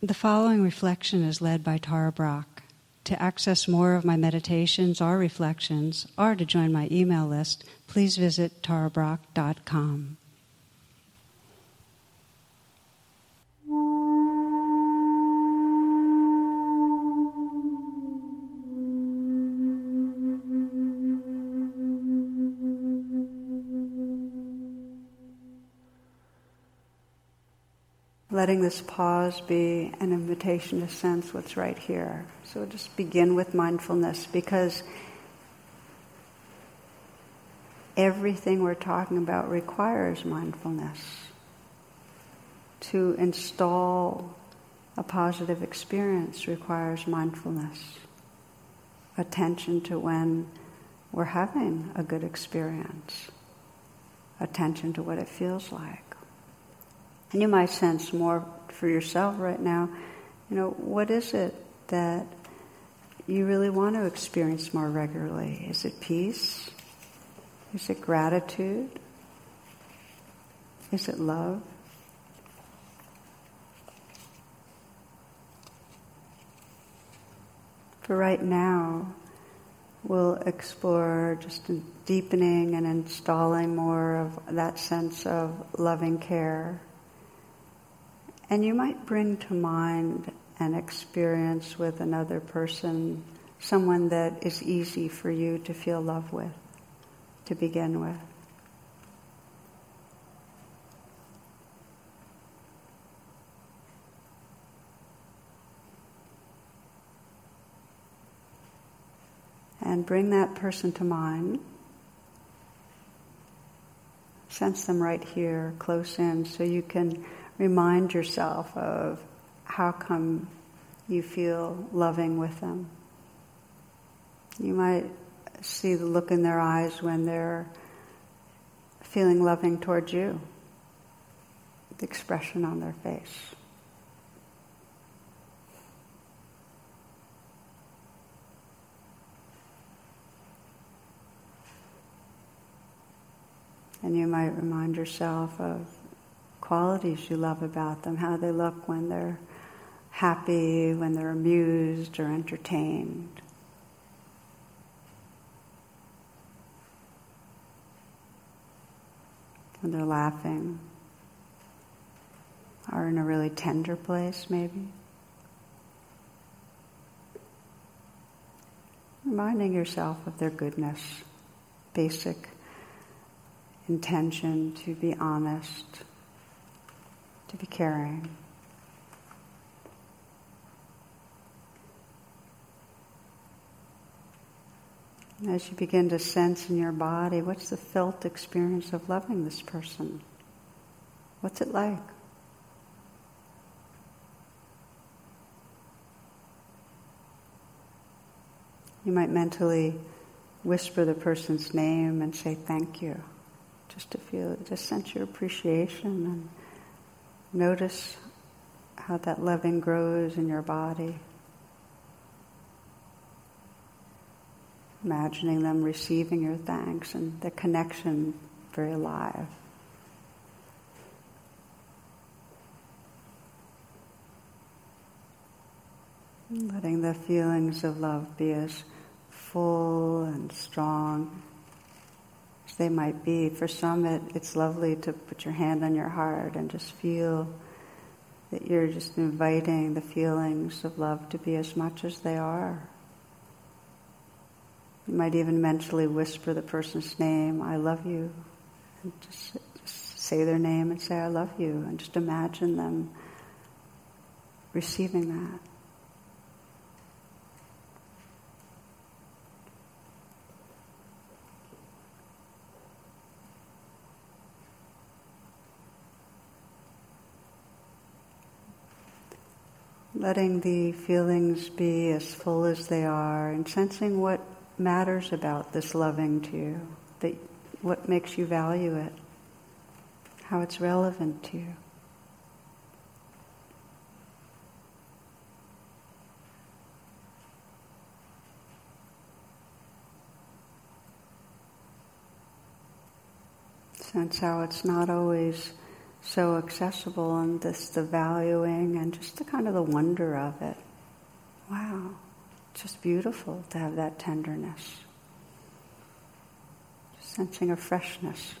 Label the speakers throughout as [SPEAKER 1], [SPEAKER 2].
[SPEAKER 1] The following reflection is led by Tara Brach. To access more of my meditations or reflections, or to join my email list, please visit tarabrach.com. letting this pause be an invitation to sense what's right here. So just begin with mindfulness because everything we're talking about requires mindfulness to install a positive experience requires mindfulness. Attention to when we're having a good experience. Attention to what it feels like and you might sense more for yourself right now, you know, what is it that you really want to experience more regularly? Is it peace? Is it gratitude? Is it love? For right now, we'll explore just deepening and installing more of that sense of loving care and you might bring to mind an experience with another person, someone that is easy for you to feel love with, to begin with. And bring that person to mind. Sense them right here, close in, so you can remind yourself of how come you feel loving with them. You might see the look in their eyes when they're feeling loving towards you, the expression on their face. And you might remind yourself of qualities you love about them, how they look when they're happy, when they're amused or entertained. When they're laughing, or in a really tender place, maybe. Reminding yourself of their goodness, basic intention to be honest to be caring. As you begin to sense in your body, what's the felt experience of loving this person? What's it like? You might mentally whisper the person's name and say thank you, just to feel, just sense your appreciation and Notice how that loving grows in your body. Imagining them receiving your thanks and the connection very alive. Letting the feelings of love be as full and strong they might be. For some, it, it's lovely to put your hand on your heart and just feel that you're just inviting the feelings of love to be as much as they are. You might even mentally whisper the person's name, I love you. And just, just say their name and say, I love you. And just imagine them receiving that. Letting the feelings be as full as they are and sensing what matters about this loving to you, that what makes you value it, how it's relevant to you. Sense how it's not always so accessible and this the valuing and just the kind of the wonder of it. Wow, just beautiful to have that tenderness. Just sensing a freshness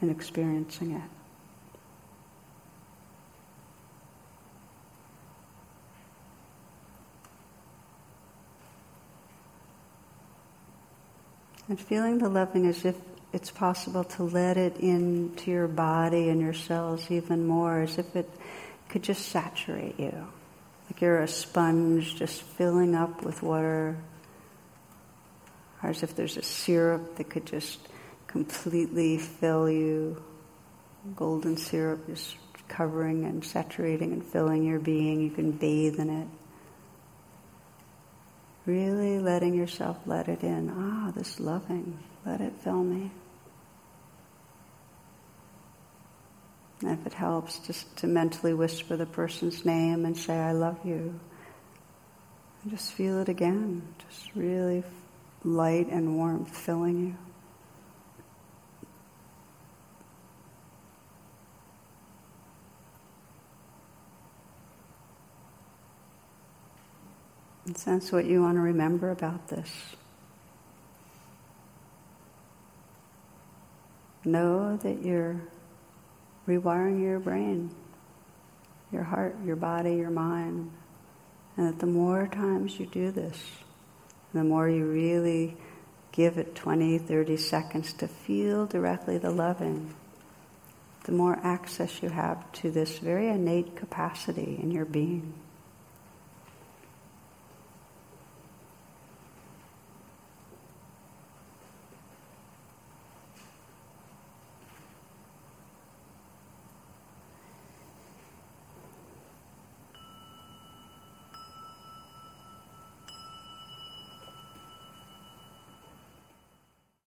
[SPEAKER 1] in experiencing it. And feeling the loving as if it's possible to let it into your body and your cells even more, as if it could just saturate you. Like you're a sponge just filling up with water, or as if there's a syrup that could just completely fill you. Golden syrup is covering and saturating and filling your being. You can bathe in it. Really letting yourself let it in. Ah, this loving, let it fill me. And if it helps, just to mentally whisper the person's name and say, I love you. And just feel it again, just really light and warmth filling you. And sense what you want to remember about this. Know that you're rewiring your brain, your heart, your body, your mind. And that the more times you do this, the more you really give it 20, 30 seconds to feel directly the loving, the more access you have to this very innate capacity in your being.